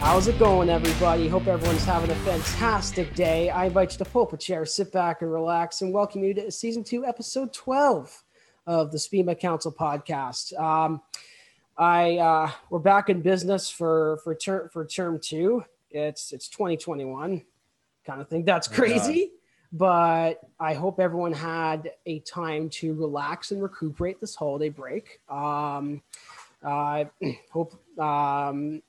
How's it going, everybody? Hope everyone's having a fantastic day. I invite you to pull up a chair, sit back, and relax, and welcome you to season two, episode 12 of the SPEMA Council podcast. Um, I uh, we're back in business for for term for term two. It's it's 2021, kind of think that's crazy, but I hope everyone had a time to relax and recuperate this holiday break. Um, I hope um,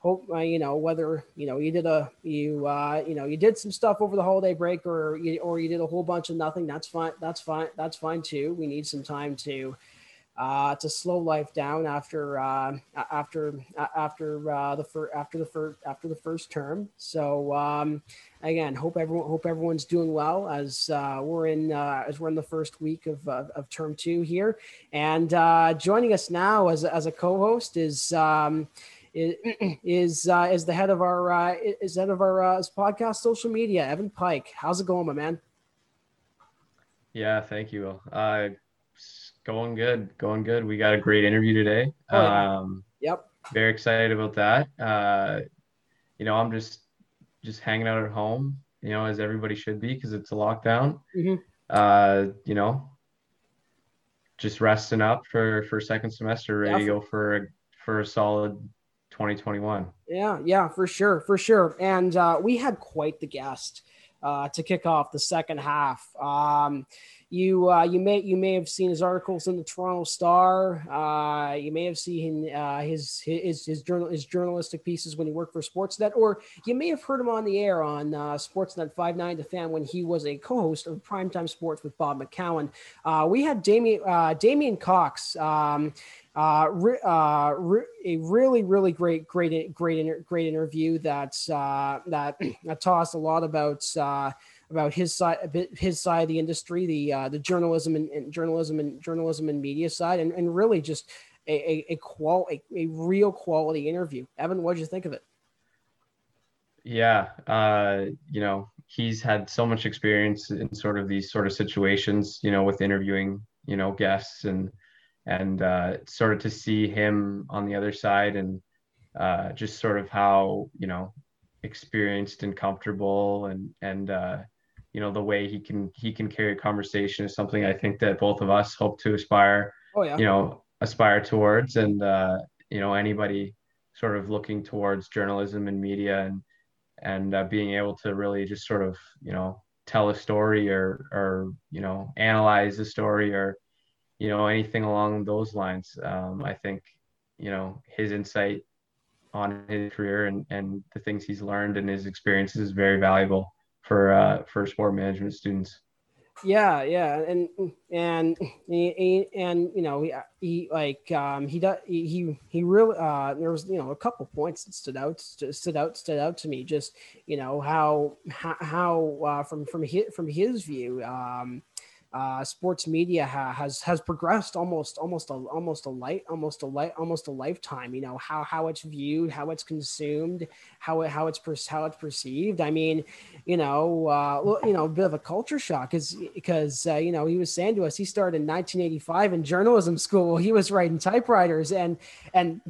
hope uh, you know whether you know you did a you uh, you know you did some stuff over the holiday break or you or you did a whole bunch of nothing. That's fine. That's fine. That's fine too. We need some time to uh, to slow life down after uh, after after uh, the fir- after the first after the first term. So um, again, hope everyone hope everyone's doing well as uh, we're in uh, as we're in the first week of, of, of term two here. And uh, joining us now as as a co-host is. Um, is uh, is the head of our uh, is head of our uh, podcast social media, Evan Pike. How's it going, my man? Yeah, thank you. Uh, going good, going good. We got a great interview today. Oh, yeah. Um, Yep. very excited about that. Uh, you know, I'm just just hanging out at home, you know, as everybody should be because it's a lockdown. Mhm. Uh, you know, just resting up for for second semester, ready to go for a, for a solid 2021. Yeah, yeah, for sure, for sure. And uh, we had quite the guest uh, to kick off the second half. Um, you uh, you may you may have seen his articles in the Toronto Star. Uh, you may have seen uh, his his his journal his journalistic pieces when he worked for Sportsnet, or you may have heard him on the air on uh, Sportsnet Five Nine to Fan when he was a co-host of Primetime Sports with Bob McCown. Uh, we had Damien uh, Damien Cox. Um, uh, re, uh, re, a really, really great, great, great, inter, great interview that's uh, that that taught us a lot about uh, about his side, his side of the industry, the uh, the journalism and, and journalism and journalism and media side, and, and really just a a, a qual a, a real quality interview. Evan, what did you think of it? Yeah, uh, you know, he's had so much experience in sort of these sort of situations, you know, with interviewing, you know, guests and and uh, sort of to see him on the other side and uh, just sort of how you know experienced and comfortable and and uh, you know the way he can he can carry a conversation is something I think that both of us hope to aspire Oh yeah, you know aspire towards. And uh, you know anybody sort of looking towards journalism and media and and uh, being able to really just sort of you know tell a story or or you know analyze a story or you know anything along those lines. Um, i think you know his insight on his career and and the things he's learned and his experiences is very valuable for uh, for sport management students. Yeah, yeah, and and and you know he, he like um he does he he really uh there was you know a couple points that stood out stood out stood out to me just you know how how, how uh, from from his from his view um uh, sports media ha- has has progressed almost almost a almost a light almost a light almost a lifetime. You know how how it's viewed, how it's consumed, how it how it's per- how it's perceived. I mean, you know, uh, you know, a bit of a culture shock is because uh, you know he was saying to us he started in 1985 in journalism school. He was writing typewriters and and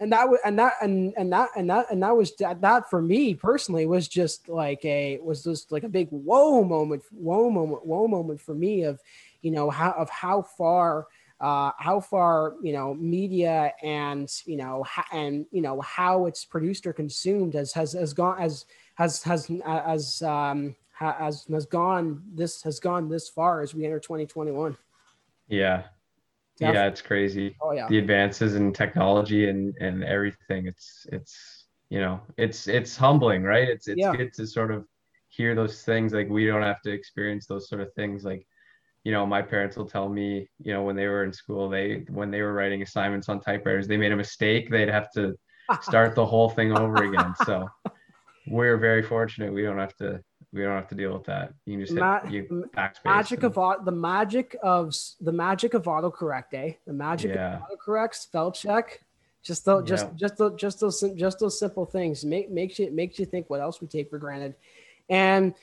and that was and that and and that and that and that was that, for me personally was just like a was just like a big whoa moment whoa moment whoa moment for me of you know how of how far uh, how far you know media and you know and you know how it's produced or consumed has has has gone as has has as um has has gone this has gone this far as we enter 2021 yeah Yeah. yeah it's crazy oh yeah the advances in technology and and everything it's it's you know it's it's humbling right it's it's Yeah. good to sort of hear those things like we don't have to experience those sort of things like you know my parents will tell me you know when they were in school they when they were writing assignments on typewriters they made a mistake they'd have to start the whole thing over again so we're very fortunate we don't have to we don't have to deal with that you can just hit Ma- you backspace magic and- of the magic of the magic of autocorrect, eh? The magic Yeah. of autocorrect, spell check. Just those, just Yeah. just those, just those, just those simple things make makes you makes you think what else we take for granted, and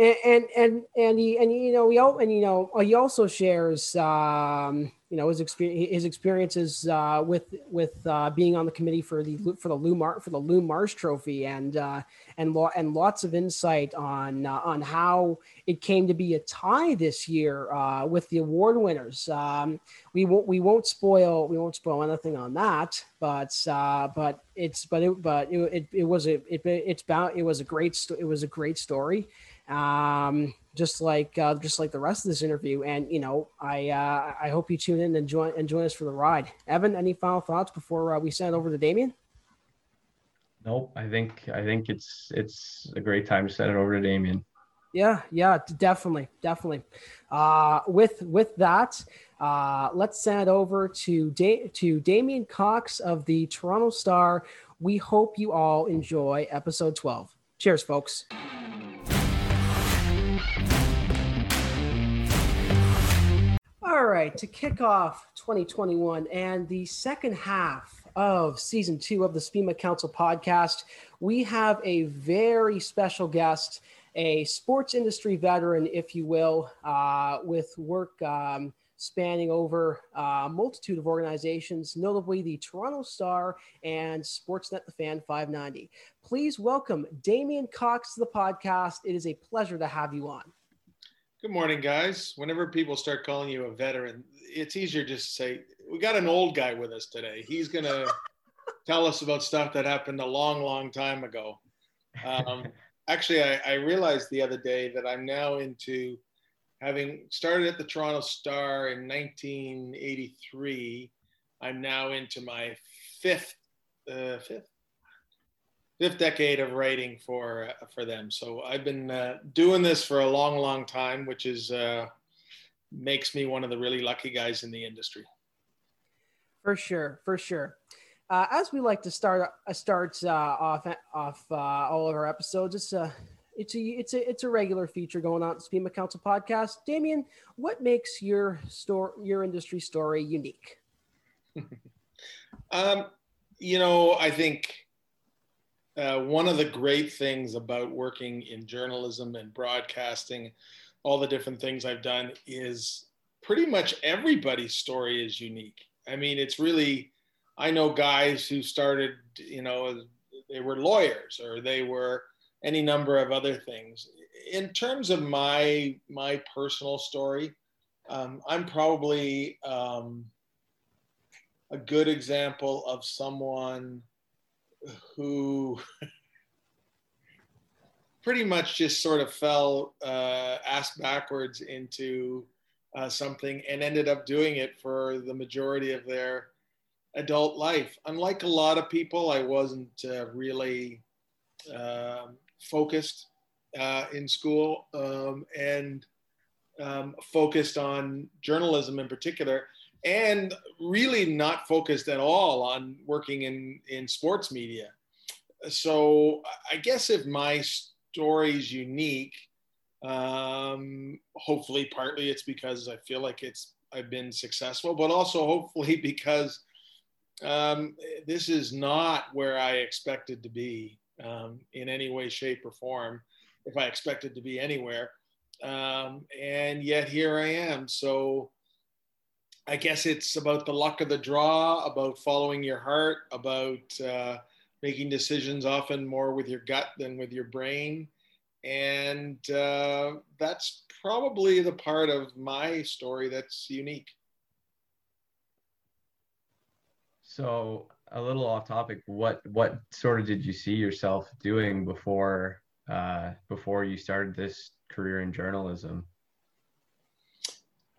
and and and he and you know he and you know he also shares um, you know his experience his experiences uh, with with uh, being on the committee for the for the Lou Mar- for the Lou Marsh Trophy and uh, and lo- and lots of insight on uh, on how it came to be a tie this year uh, with the award winners. Um, we won't we won't spoil we won't spoil anything on that, but uh, but it's but it but it, it, it was a it, it's about it was a great sto- it was a great story um, just like uh, just like the rest of this interview. And you know, I uh, I hope you tune in and join and join us for the ride. Evan, any final thoughts before uh, we send it over to Damien? Nope. I think I think it's it's a great time to send it over to Damien. Yeah, yeah, definitely, definitely. Uh, with with that, uh, let's send it over to da- to Damien Cox of the Toronto Star. We hope you all enjoy episode twelve. Cheers, folks. Right, to kick off 2021 and the second half of season two of the SPEMA Council podcast, we have a very special guest, a sports industry veteran, if you will, uh, with work um, spanning over a multitude of organizations, notably the Toronto Star and Sportsnet The Fan 590. Please welcome Damien Cox to the podcast. It is a pleasure to have you on. Good morning, guys. Whenever people start calling you a veteran, it's easier just to say, we got an old guy with us today. He's going to tell us about stuff that happened a long, long time ago. Um, actually, I, I, realized the other day that I'm now into having started at the Toronto Star in 1983. I'm now into my fifth, uh, fifth, fifth decade of writing for uh, for them. So I've been uh, doing this for a long, long time, which is uh, makes me one of the really lucky guys in the industry. For sure, for sure. Uh, as we like to start uh, start uh, off off all of our episodes, it's a it's a it's a it's a regular feature going on at the SPEMA Council podcast. Damien, what makes your store your industry story unique? um, you know, I think uh, one of the great things about working in journalism and broadcasting, all the different things I've done, is pretty much everybody's story is unique. I mean, it's really, I know guys who started, you know, they were lawyers or they were any number of other things. In terms of my my personal story, um, I'm probably um, a good example of someone who pretty much just sort of fell uh, ass backwards into uh, something and ended up doing it for the majority of their adult life. Unlike a lot of people, I wasn't uh, really um, focused uh, in school um, and um, focused on journalism in particular and really not focused at all on working in, in sports media. So I guess if my story is unique, um, hopefully partly it's because I feel like it's I've been successful, but also hopefully because um, this is not where I expected to be um, in any way, shape, or form. If I expected to be anywhere, um, and yet here I am. So I guess it's about the luck of the draw, about following your heart, about uh, making decisions often more with your gut than with your brain. And uh, that's probably the part of my story that's unique. So, a little off topic, what what sort of did you see yourself doing before uh, before you started this career in journalism?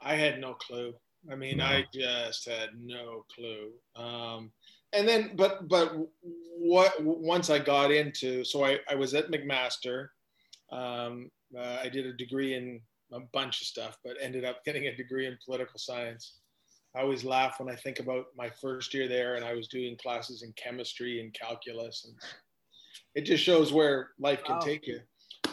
I had no clue. I mean, no. I just had no clue. Um, and then, but but what once I got into, so I, I was at McMaster. Um, uh, I did a degree in a bunch of stuff, but ended up getting a degree in political science. I always laugh when I think about my first year there, and I was doing classes in chemistry and calculus, and it just shows where life can wow. take you.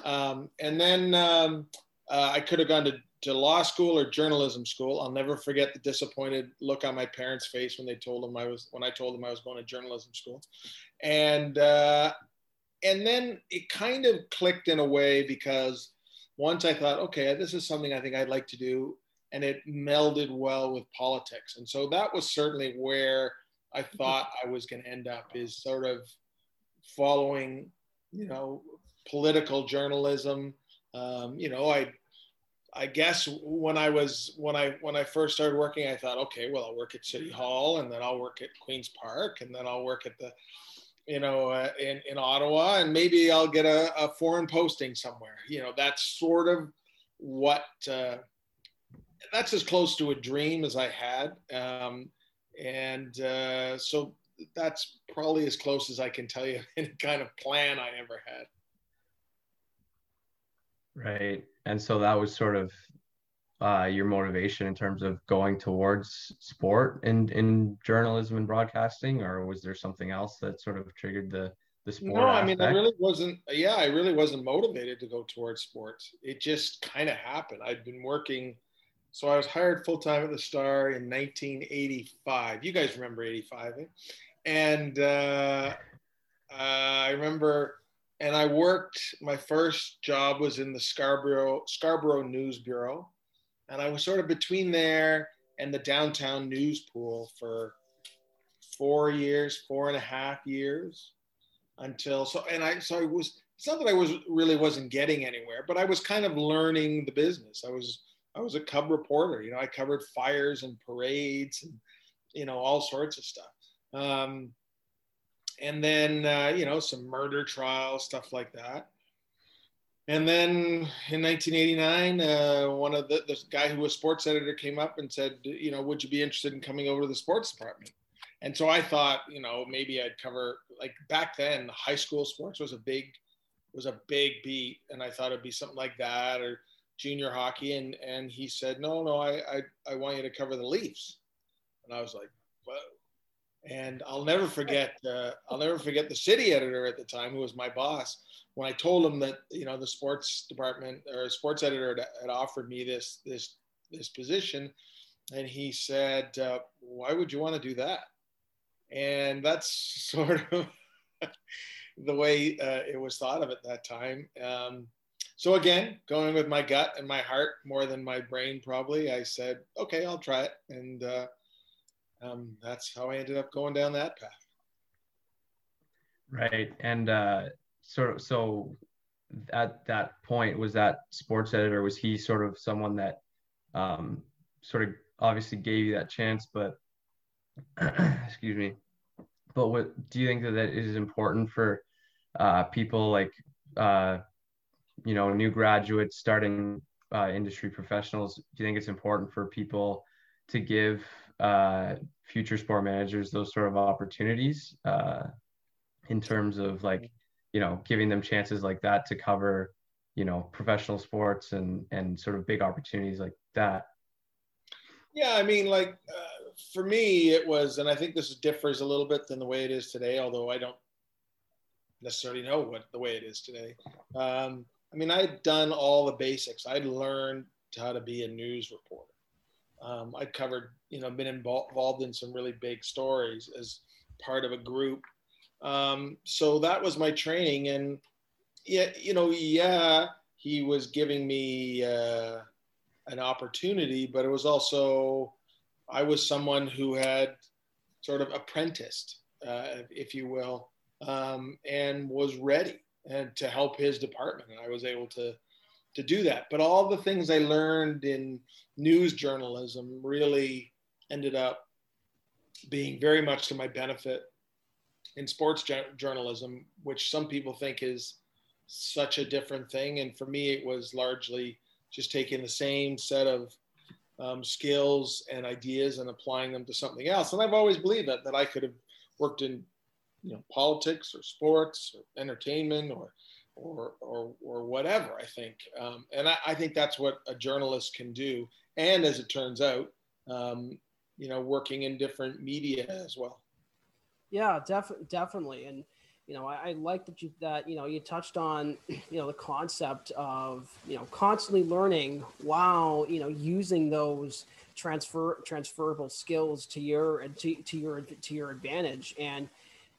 Um, and then um, uh, I could have gone to to law school or journalism school. I'll never forget the disappointed look on my parents' face when they told them I was when I told them I was going to journalism school, and uh, and then it kind of clicked in a way because once I thought, okay, this is something I think I'd like to do, and it melded well with politics. And so that was certainly where I thought I was going to end up is sort of following, you know, political journalism. Um, you know, I I guess when I was when I when I first started working, I thought, okay, well, I'll work at City Hall, and then I'll work at Queens Park, and then I'll work at the, you know, uh, in in Ottawa, and maybe I'll get a, a, foreign posting somewhere. You know, that's sort of what. Uh, that's as close to a dream as I had, um, and uh, so that's probably as close as I can tell you any kind of plan I ever had. Right. And so that was sort of uh, your motivation in terms of going towards sport in, in journalism and broadcasting, or was there something else that sort of triggered the, the sport? No, I mean, I really wasn't, yeah, I really wasn't motivated to go towards sports. It just kind of happened. I'd been working, so I was hired full time at the Star in 1985. You guys remember 85, eh? And uh, uh, I remember and I worked. My first job was in the Scarborough Scarborough News Bureau, and I was sort of between there and the downtown news pool for four years, four and a half years, until so. And I so I was. It's not that I was really wasn't getting anywhere, but I was kind of learning the business. I was I was a cub reporter. You know, I covered fires and parades and you know all sorts of stuff. Um, and then uh, you know some murder trials, stuff like that. And then in 1989, uh, one of the, the guy who was sports editor came up and said, you know, would you be interested in coming over to the sports department? And so I thought, you know, maybe I'd cover like back then, high school sports was a big was a big beat, and I thought it'd be something like that or junior hockey. And and he said, no, no, I I, I want you to cover the Leafs. And I was like, and I'll never forget. Uh, I'll never forget the city editor at the time, who was my boss. When I told him that you know the sports department or sports editor had, had offered me this this this position, and he said, uh, "Why would you want to do that?" And that's sort of the way uh, it was thought of at that time. Um, so again, going with my gut and my heart more than my brain, probably, I said, "Okay, I'll try it." And uh, um, that's how I ended up going down that path. Right, and uh, sort of so at that point was that sports editor was he sort of someone that um, sort of obviously gave you that chance, but excuse me, but what do you think that that is important for uh, people like uh, you know new graduates starting uh, industry professionals? Do you think it's important for people to give uh, future sport managers those sort of opportunities uh, in terms of like you know giving them chances like that to cover you know professional sports and and sort of big opportunities like that. Yeah i mean like uh, for me it was and i think this differs a little bit than the way it is today although i don't necessarily know what the way it is today. Um, i mean i'd done all the basics. I'd learned how to be a news reporter um, I'd covered, you know, been involved in some really big stories as part of a group. Um, so that was my training. And yeah, you know, yeah, he was giving me uh, an opportunity, but it was also, I was someone who had sort of apprenticed, uh, if you will, um, and was ready and to help his department. And I was able to to do that. But all the things I learned in news journalism really ended up being very much to my benefit in sports journalism, which some people think is such a different thing. And for me, it was largely just taking the same set of um, skills and ideas and applying them to something else. And I've always believed that that I could have worked in, you know, politics or sports or entertainment or or or, or whatever. I think, um, and I, I, think that's what a journalist can do. And as it turns out, um, you know, working in different media as well. Yeah, def- definitely. And you know, I, I like that you that you know you touched on you know the concept of you know constantly learning while you know using those transfer transferable skills to your to, to your to your advantage and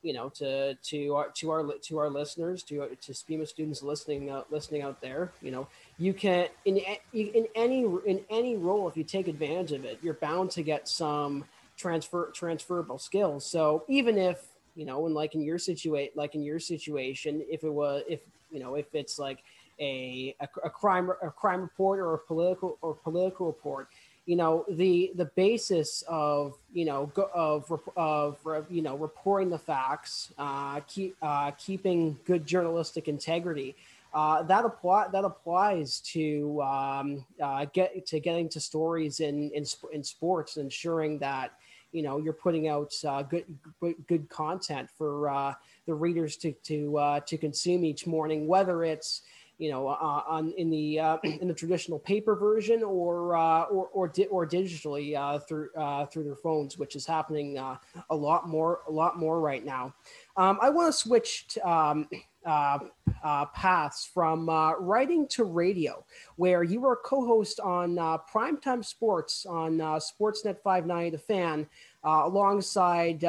you know to to our to our to our listeners to to SPEMA students listening uh, listening out there you know you can in in any in any role if you take advantage of it, you're bound to get some transfer transferable skills. So even if you know, and like in your situation, like in your situation, if it was if you know if it's like a, a, a crime a crime report or a political or political report you know the the basis of you know of of you know reporting the facts uh, keep uh, keeping good journalistic integrity uh, that apply that applies to um, uh, get to getting to stories in in, in sports ensuring that you know you're putting out uh, good good content for uh, the readers to to to consume each morning whether it's you know, uh, on in the uh, in the traditional paper version or uh, or or, di- or digitally uh, through uh, through their phones, which is happening uh, a lot more a lot more right now. Um, I want to switch to, um, paths from writing to radio, where you were a co-host on Primetime Sports on Sportsnet 590 The Fan. alongside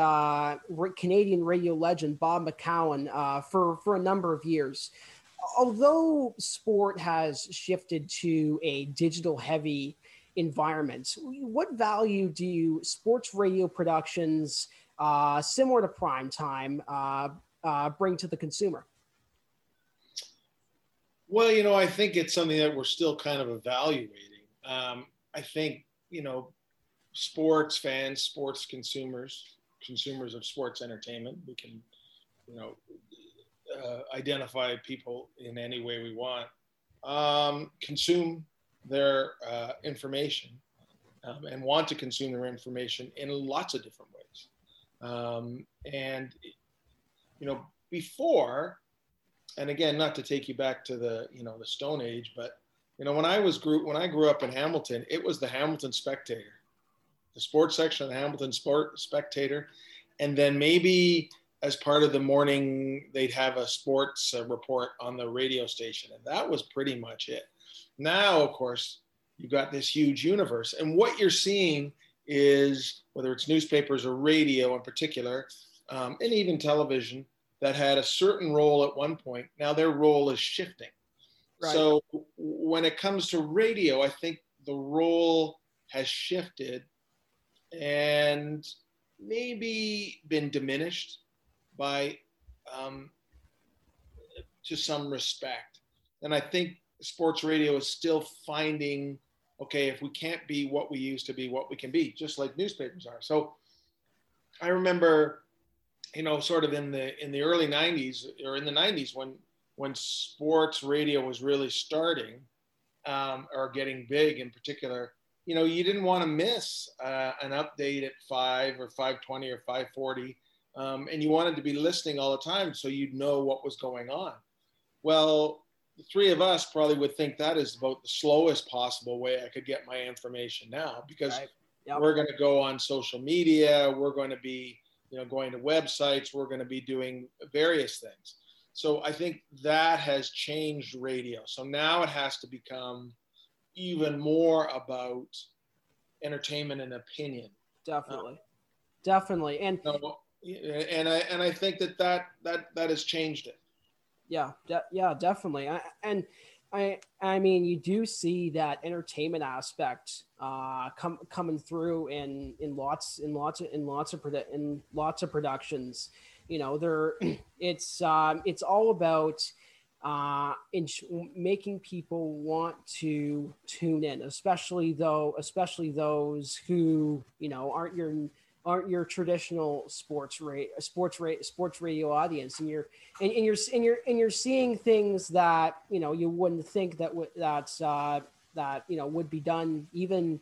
Canadian radio legend Bob McCown for, for a number of years although sport has shifted to a digital heavy environment, what value do you sports radio productions uh, similar to prime time uh, uh, bring to the consumer? Well, you know, I think it's something that we're still kind of evaluating. Um, I think, you know, sports fans, sports consumers, consumers of sports entertainment, we can, you know, uh, identify people in any way we want, um, consume their uh, information um, and want to consume their information in lots of different ways. Um, and, you know, before, and again, not to take you back to the, you know, the Stone Age, but, you know, when I was grew, when I grew up in Hamilton, it was the Hamilton Spectator, the sports section of the Hamilton Sport Spectator, and then maybe as part of the morning, they'd have a sports uh, report on the radio station, and that was pretty much it. Now, of course, you've got this huge universe, and what you're seeing is whether it's newspapers or radio in particular, um, and even television that had a certain role at one point. Now their role is shifting. Right. So when it comes to radio, I think the role has shifted and maybe been diminished by um, to some respect. And I think sports radio is still finding, okay, if we can't be what we used to be, what we can be, just like newspapers are. So I remember, you know, sort of in the in the early '90s or in the '90s when when sports radio was really starting um, or getting big in particular. You know, you didn't want to miss uh, an update at five or 520 or 540 um, and you wanted to be listening all the time so you'd know what was going on. Well, the three of us probably would think that is about the slowest possible way I could get my information now because right. yep. we're going to go on social media, we're going to be, you know, going to websites, we're going to be doing various things. So I think that has changed radio. So now it has to become even more about entertainment and opinion. Definitely. Uh, Definitely. And so, and I and I think that that that that has changed it. Yeah, de- yeah, definitely. I, and I I mean, you do see that entertainment aspect uh, come coming through in in lots in lots of in lots of produ- in lots of productions. You know, there it's um, it's all about uh, in sh- making people want to tune in, especially though especially those who you know aren't your aren't your traditional sports rate sports rate sports radio audience and you're and, and, you're and you're and you're seeing things that you know you wouldn't think that w- that's uh, that you know would be done even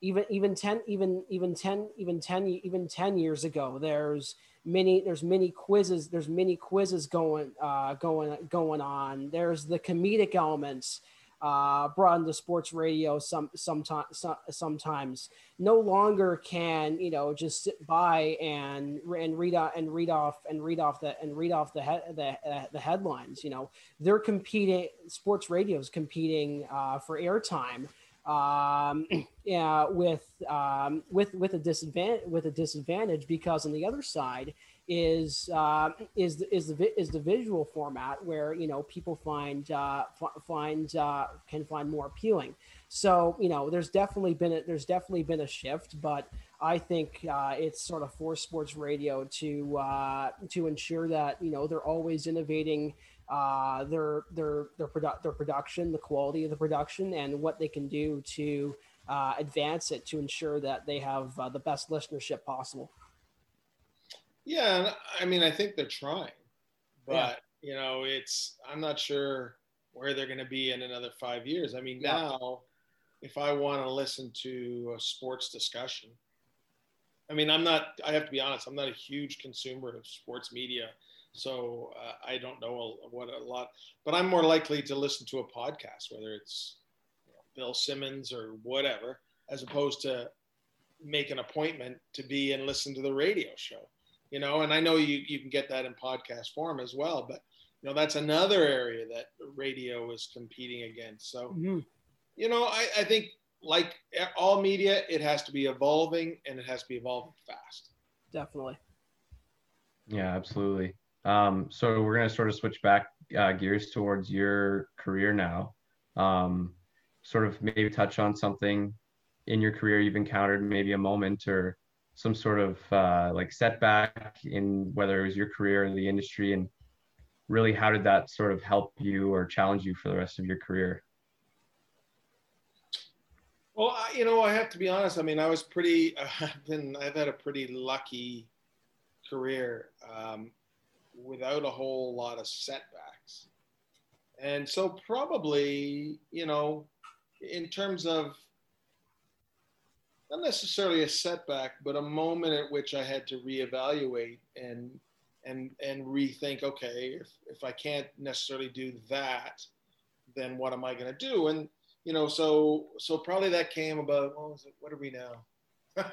even even 10 even even 10 even 10 even 10 years ago. There's many there's many quizzes there's many quizzes going uh going going on. There's the comedic elements uh, brought into sports radio some sometimes sometimes. No longer can you know just sit by and and read out and read off and read off the and read off the he- the, uh, the headlines you know. They're competing sports radio is competing uh, for airtime um, yeah, with um, with with a disadvantage with a disadvantage because on the other side is uh, is the, is the is the visual format where you know people find uh, find uh, can find more appealing. So you know, there's definitely been a, there's definitely been a shift, but I think uh, it's sort of for sports radio to uh, to ensure that you know they're always innovating uh, their their their produ- their production, the quality of the production, and what they can do to advance it to ensure that they have the best listenership possible. Yeah, I mean, I think they're trying, but yeah. you know, it's I'm not sure where they're going to be in another five years. I mean, yeah. now if I want to listen to a sports discussion, I mean, I'm not. I have to be honest. I'm not a huge consumer of sports media, so uh, I don't know what a lot. But I'm more likely to listen to a podcast, whether it's you know, Bill Simmons or whatever, as opposed to make an appointment to be and listen to the radio show. You know, and I know you you can get that in podcast form as well, but you know that's another area that radio is competing against. So. Mm-hmm you know, I, I think like all media, it has to be evolving and it has to be evolving fast. Definitely. Yeah, absolutely. Um, so we're going to sort of switch back uh, gears towards your career now. Um, sort of maybe touch on something in your career you've encountered, maybe a moment or some sort of uh, like setback in whether it was your career in the industry and really how did that sort of help you or challenge you for the rest of your career? Well, I, you know, I have to be honest. I mean, I was pretty. I've been. I've had a pretty lucky career um, without a whole lot of setbacks, and so probably, you know, in terms of not necessarily a setback, but a moment at which I had to reevaluate and and and rethink. Okay, if if I can't necessarily do that, then what am I going to do? And you know, so so probably that came about what was it? What are we now? a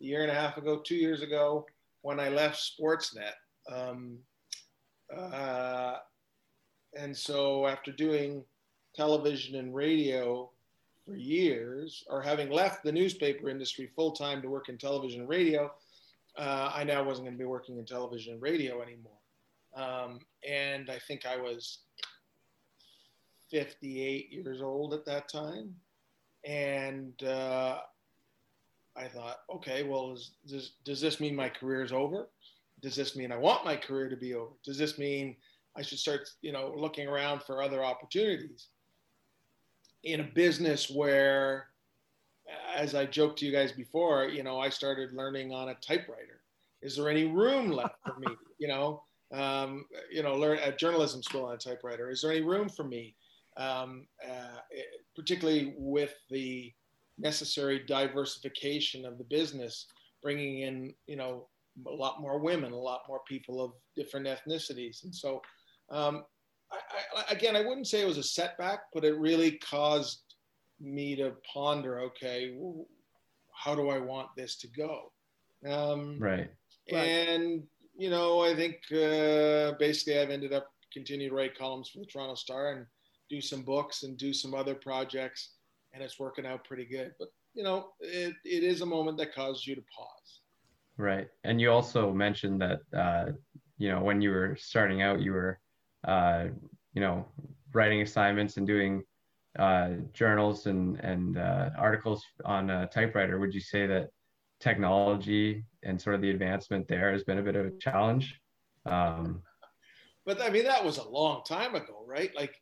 year and a half ago, two years ago, when I left Sportsnet. Um, uh, and so after doing television and radio for years, or having left the newspaper industry full time to work in television and radio, uh, I now wasn't going to be working in television and radio anymore. Um, and I think I was 58 years old at that time. And uh, I thought, okay, well, does this mean my career is over? Does this mean I want my career to be over? Does this mean I should start, you know, looking around for other opportunities in a business where, as I joked to you guys before, you know, I started learning on a typewriter. Is there any room left for me? You know, um, you know, learn at journalism school on a typewriter. Is there any room for me? um, uh, particularly with the necessary diversification of the business, bringing in, you know, a lot more women, a lot more people of different ethnicities. And so, um, I, I, again, I wouldn't say it was a setback, but it really caused me to ponder, okay, how do I want this to go? Um, right. And, you know, I think uh, basically I've ended up continuing to write columns for the Toronto Star and do some books and do some other projects, and it's working out pretty good. But you know, it, it is a moment that causes you to pause. Right, and you also mentioned that uh, you know when you were starting out, you were uh, you know writing assignments and doing uh, journals and and uh, articles on a typewriter. Would you say that technology and sort of the advancement there has been a bit of a challenge? Um, but I mean, that was a long time ago, right? Like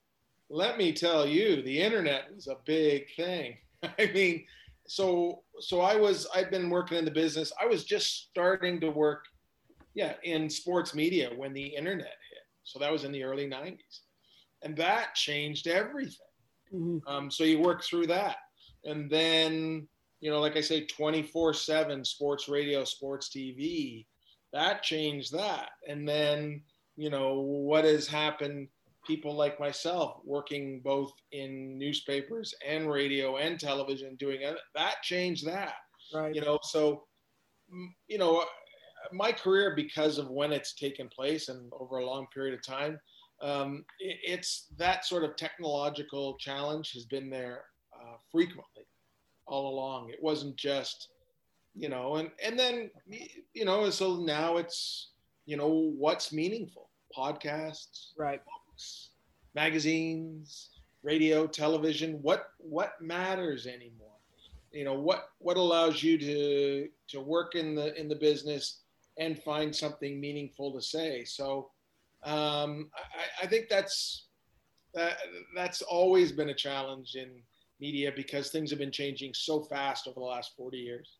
let me tell you, the internet was a big thing. I mean, so so I was I've been working in the business. I was just starting to work, yeah, in sports media when the internet hit. So that was in the early '90s, and that changed everything. Mm-hmm. Um, so you work through that, and then you know, like I say, 24/7 sports radio, sports TV. That changed that, and then you know what has happened people like myself working both in newspapers and radio and television doing that changed that right you know so you know my career because of when it's taken place and over a long period of time um, it's that sort of technological challenge has been there uh, frequently all along. It wasn't just, you know, and and then you know, so now it's you know what's meaningful podcasts, right, books, magazines, radio, television. What what matters anymore? You know what what allows you to to work in the in the business and find something meaningful to say. So um, I, I think that's that that's always been a challenge in media because things have been changing so fast over the last 40 years.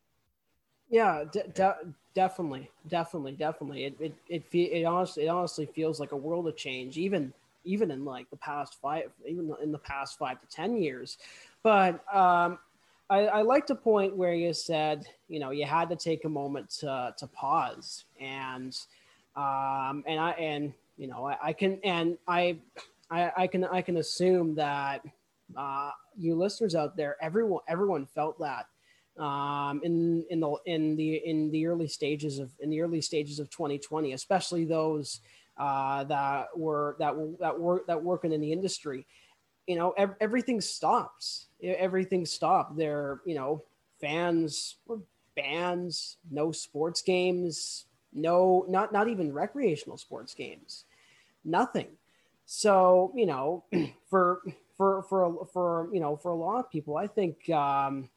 Yeah, de- de- definitely, definitely, definitely. It it it, fe- it honestly it honestly feels like a world of change, even even in like the past five, even in the past five to ten years. But um, I, I like the point where you said, you know, you had to take a moment to to pause and um, and I and you know I, I can and I, I I can I can assume that uh, you listeners out there, everyone everyone felt that um, in in the in the in the early stages of in the early stages of 2020, especially those uh, that were that were that were, that working in the industry. You know, ev- everything stops. Everything stopped. There, you know, fans were bans, no sports games, no not not even recreational sports games, nothing. So you know, for for for for you know for a lot of people, I think. Um,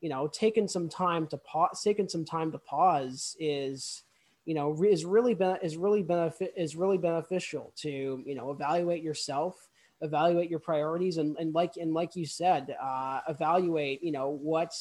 you know, taking some time to pause, taking some time to pause is, you know, is really ben- is really benefit is really beneficial to you know evaluate yourself, evaluate your priorities, and, and like and like you said, uh, evaluate you know what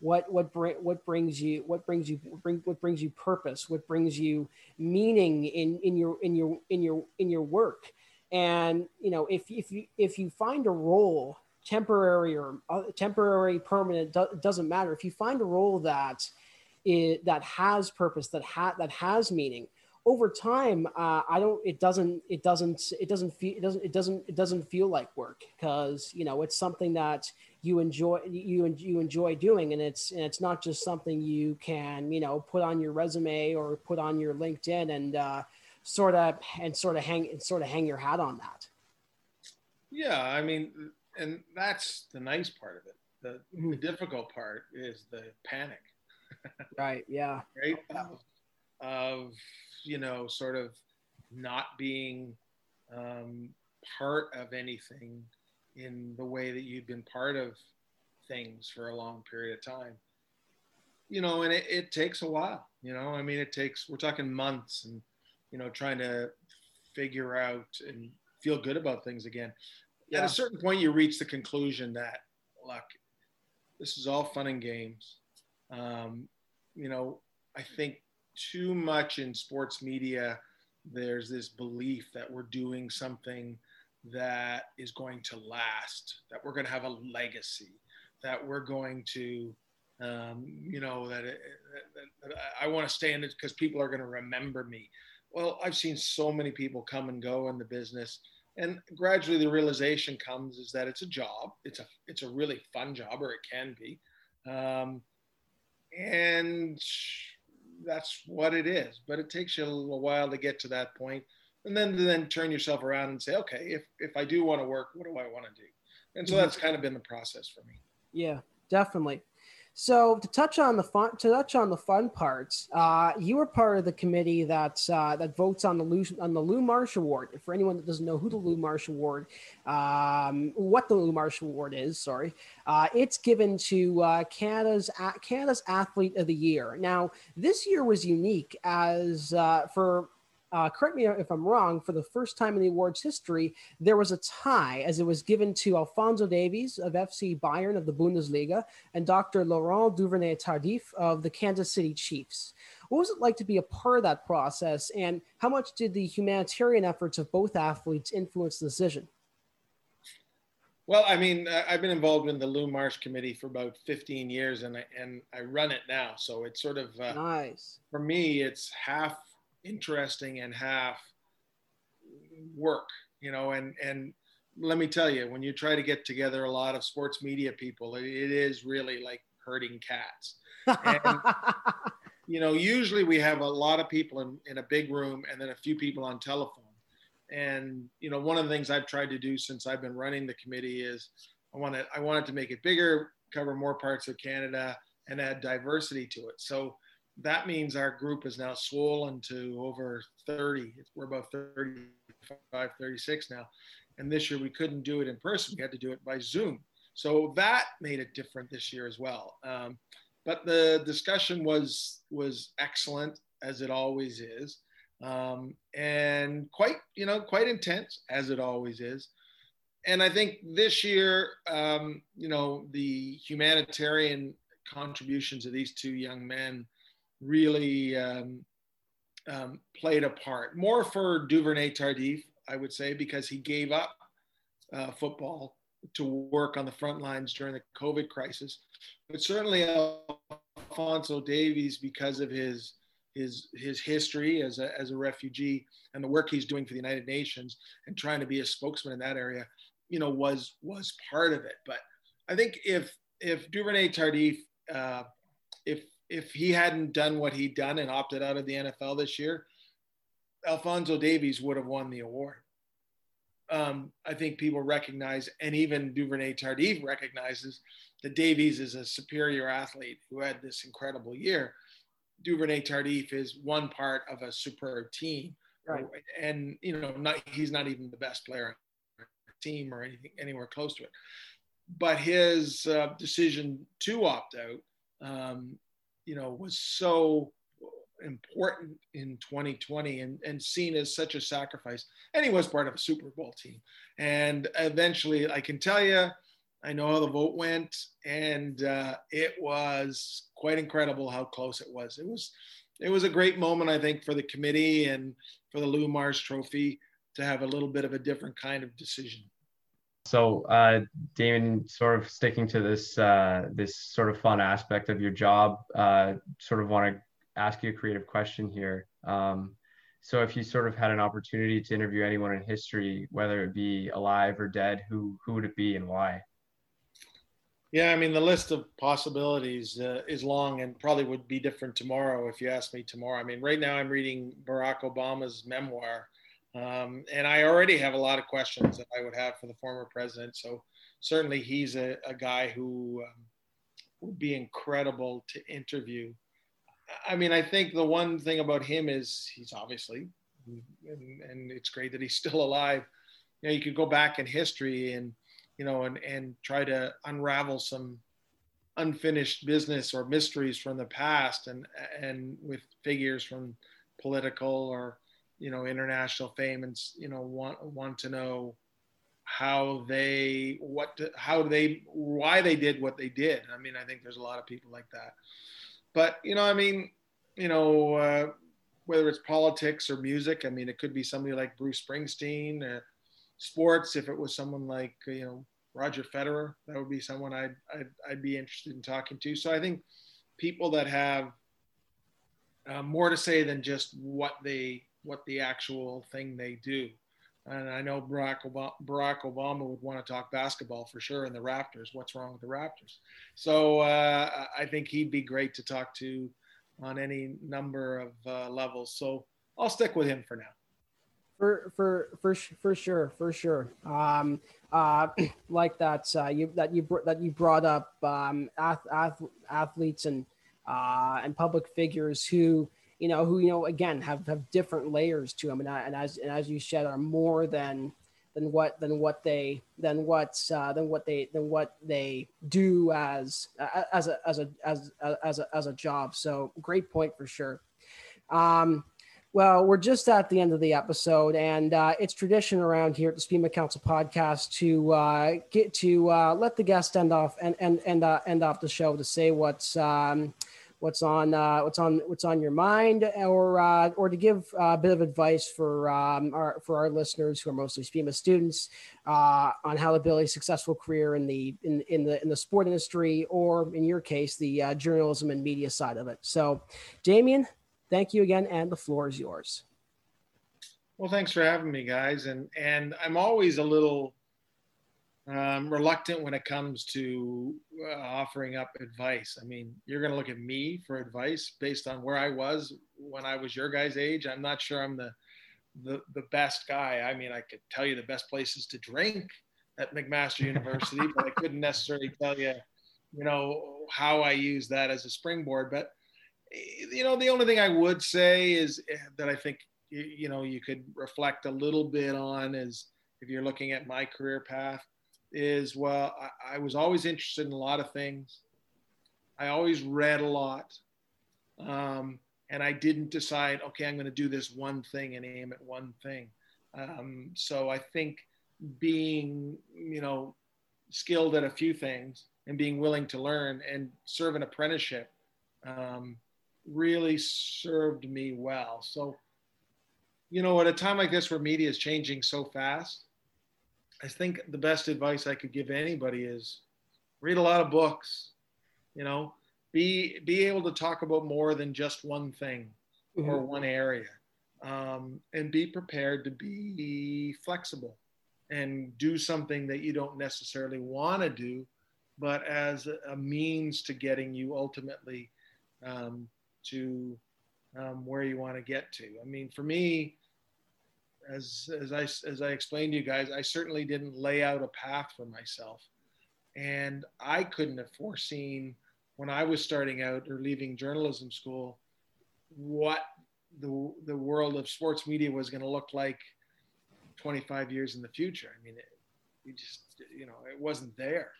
what what what brings you what brings you bring what brings you purpose, what brings you meaning in in your in your in your in your work, and you know if if you if you find a role temporary or uh, temporary, permanent, do, doesn't matter. If you find a role that it, that has purpose, that ha- that has meaning, over time, uh, I don't. It doesn't. It doesn't. It doesn't feel. It doesn't. It doesn't. It doesn't feel like work because you know it's something that you enjoy. You you enjoy doing, and it's and it's not just something you can you know put on your resume or put on your LinkedIn and uh, sort of and sort of hang and sort of hang your hat on that. Yeah, I mean, and that's the nice part of it. The, mm-hmm. the difficult part is the panic. right. Yeah. Right. Of, of, you know, sort of not being um, part of anything in the way that you've been part of things for a long period of time. You know, and it, it takes a while. You know, I mean, it takes. We're talking months, and you know, trying to figure out and feel good about things again yeah. at a certain point, you reach the conclusion that, look, this is all fun and games. Um, you know, I think too much in sports media, there's this belief that we're doing something that is going to last, that we're going to have a legacy, that we're going to, um, you know, that, it, that, that I want to stay in it because people are going to remember me. Well, I've seen so many people come and go in the business and gradually the realization comes is that it's a job it's a it's a really fun job or it can be um, and that's what it is. But it takes you a little while to get to that point and then then turn yourself around and say okay if if i do want to work what do i want to do? And so mm-hmm. that's kind of been the process for me. Yeah definitely so to touch on the fun, to touch on the fun parts, uh, you were part of the committee that uh, that votes on the Lou, on the Lou Marsh Award. For anyone that doesn't know who the Lou Marsh Award, um, what the Lou Marsh Award is, sorry, uh, it's given to uh, Canada's Canada's Athlete of the Year. Now this year was unique as uh, for uh, correct me if I'm wrong, for the first time in the awards history, there was a tie as it was given to Alfonso Davies of FC Bayern of the Bundesliga and Dr. Laurent Duvernay Tardif of the Kansas City Chiefs. What was it like to be a part of that process, and how much did the humanitarian efforts of both athletes influence the decision? Well, I mean, I've been involved in the Lou Marsh Committee for about 15 years, and I, and I run it now. So it's sort of uh, nice for me. It's half interesting and half work, you know, and, and let me tell you, when you try to get together a lot of sports media people, it, it is really like herding cats. And, you know, usually we have a lot of people in, in a big room and then a few people on telephone. And, you know, one of the things I've tried to do since I've been running the committee is I wanted I wanted to make it bigger, cover more parts of Canada, and add diversity to it. So that means our group is now swollen to over 30. We're about 35, 36 now. And this year we couldn't do it in person. We had to do it by Zoom. So that made it different this year as well. Um, but the discussion was was excellent as it always is, um, and quite you know quite intense as it always is. And I think this year, um, you know, the humanitarian contributions of these two young men really um, um, played a part. More for Duvernay Tardif, I would say, because he gave up uh, football to work on the front lines during the COVID crisis. But certainly Alfonso Davies, because of his his his history as a, as a refugee and the work he's doing for the United Nations and trying to be a spokesman in that area, you know, was was part of it. But I think if if Duvernay Tardif, uh, if if he hadn't done what he'd done and opted out of the NFL this year, Alfonso Davies would have won the award. Um, I think people recognize, and even Duvernay Tardif recognizes that Davies is a superior athlete who had this incredible year. Duvernay Tardif is one part of a superb team, right. and you know, not, he's not even the best player on the team or anything anywhere close to it. But his uh, decision to opt out um, you know, was so important in 2020 and, and seen as such a sacrifice. And he was part of a Super Bowl team. And eventually, I can tell you, I know how the vote went, and uh, it was quite incredible how close it was. It was, it was a great moment, I think, for the committee and for the Lou Marsh Trophy to have a little bit of a different kind of decision. So, uh, Damien, sort of sticking to this uh, this sort of fun aspect of your job, uh, sort of want to ask you a creative question here. Um, so, if you sort of had an opportunity to interview anyone in history, whether it be alive or dead, who who would it be and why? Yeah, I mean the list of possibilities uh, is long and probably would be different tomorrow if you asked me tomorrow. I mean, right now I'm reading Barack Obama's memoir um, and I already have a lot of questions that I would have for the former president. So certainly he's a, a guy who um, would be incredible to interview. I mean, I think the one thing about him is he's obviously, and, and it's great that he's still alive. You know, you could go back in history and, you know, and, and try to unravel some unfinished business or mysteries from the past and, and with figures from political or you know international fame and you know want want to know how they what how they why they did what they did. I mean i think there's a lot of people like that. But you know i mean you know uh, whether it's politics or music i mean it could be somebody like bruce springsteen uh, sports. If it was someone like you know roger federer that would be someone I'd, I'd, I'd be interested in talking to. So i think people that have uh, more to say than just what they what the actual thing they do. And I know Barack Obama, Barack Obama would want to talk basketball for sure and the Raptors. What's wrong with the Raptors? So uh, I think he'd be great to talk to on any number of uh, levels. So I'll stick with him for now. For for for for sure, for sure. Um, uh, like that uh, you that you that you brought up um, ath- ath- athletes and uh, and public figures who you know, who you know again have have different layers to them, and, and as and as you said, are more than than what than what they than what uh, than what they than what they do as as a as a as as a, as a job. So great point for sure. Um, well, we're just at the end of the episode, and uh, it's tradition around here at the SPEMA Council podcast to uh, get to uh, let the guest end off and and and uh, end off the show to say what's um, what's on uh, what's on what's on your mind, or uh, or to give a bit of advice for um, our for our listeners who are mostly SPEMA students uh, on how to build a successful career in the in, in the in the sport industry, or in your case, the uh, journalism and media side of it. So, Damien, thank you again, and the floor is yours. Well, thanks for having me, guys, and and I'm always a little um, reluctant when it comes to uh, offering up advice. I mean, you're going to look at me for advice based on where I was when I was your guys' age. I'm not sure I'm the, the the best guy. I mean, I could tell you the best places to drink, at McMaster University, but I couldn't necessarily tell you, you know, how I use that as a springboard. But you know, the only thing I would say is eh, that I think you know you could reflect a little bit on is if you're looking at my career path is well I, I was always interested in a lot of things. I always read a lot. Um, and i didn't decide okay i'm going to do this one thing and aim at one thing. Um, so i think being you know skilled at a few things and being willing to learn and serve an apprenticeship um, really served me well. So you know, at a time like this where media is changing so fast, I think the best advice I could give anybody is read a lot of books, you know, be be able to talk about more than just one thing mm-hmm. or one area. Um, and be prepared to be flexible and do something that you don't necessarily want to do, but as a means to getting you ultimately um, to um, where you want to get to. I mean, for me, as as I as I explained to you guys, I certainly didn't lay out a path for myself, and I couldn't have foreseen when I was starting out or leaving journalism school what the the world of sports media was going to look like 25 years in the future. I mean, it, just you know it wasn't there.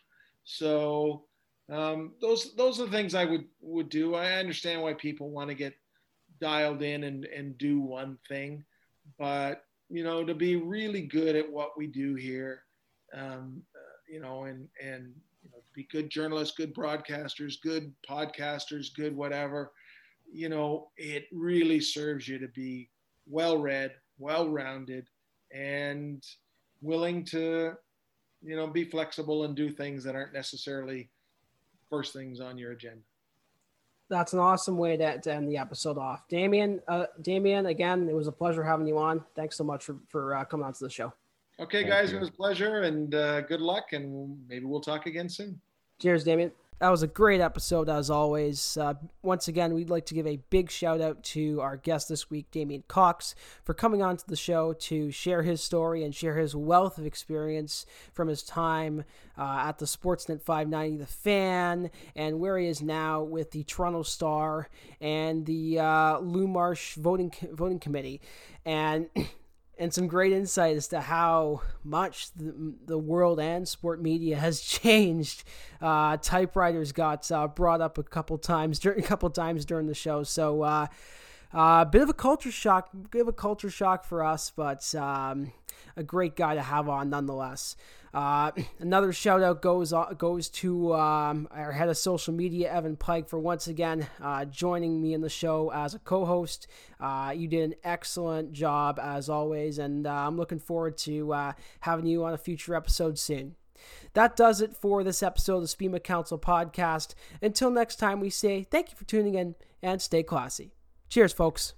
So um, those those are the things I would would do. I understand why people want to get dialed in and and do one thing, but you know, to be really good at what we do here, um, uh, you know, and and you know, be good journalists, good broadcasters, good podcasters, good whatever, you know, it really serves you to be well read, well rounded, and willing to, you know, be flexible and do things that aren't necessarily first things on your agenda that's an awesome way to, to end the episode off. Damien, uh, Damien, again, it was a pleasure having you on. Thanks so much for, for uh, coming on to the show. Okay, Thank guys, you. it was a pleasure and uh, good luck, and maybe we'll talk again soon. Cheers, Damien that was a great episode as always. Uh, once again, we'd like to give a big shout out to our guest this week, Damien Cox, for coming on to the show to share his story and share his wealth of experience from his time uh, at the Sportsnet 590, The Fan, and where he is now with the Toronto Star and the uh, Lou Marsh voting voting committee. And and some great insight as to how much the, the world and sport media has changed. Uh, typewriters got uh, brought up a couple times during a couple times during the show, so a uh, bit of a culture shock, bit of a culture shock for us, but um, a great guy to have on nonetheless. Uh, another shout out goes goes to um, our head of social media, Evan Pike, for once again uh, joining me in the show as a co-host. Uh, you did an excellent job as always, and uh, I'm looking forward to uh, having you on a future episode soon. That does it for this episode of the SPEMA Council podcast. Until next time, we say thank you for tuning in and stay classy. Cheers, folks.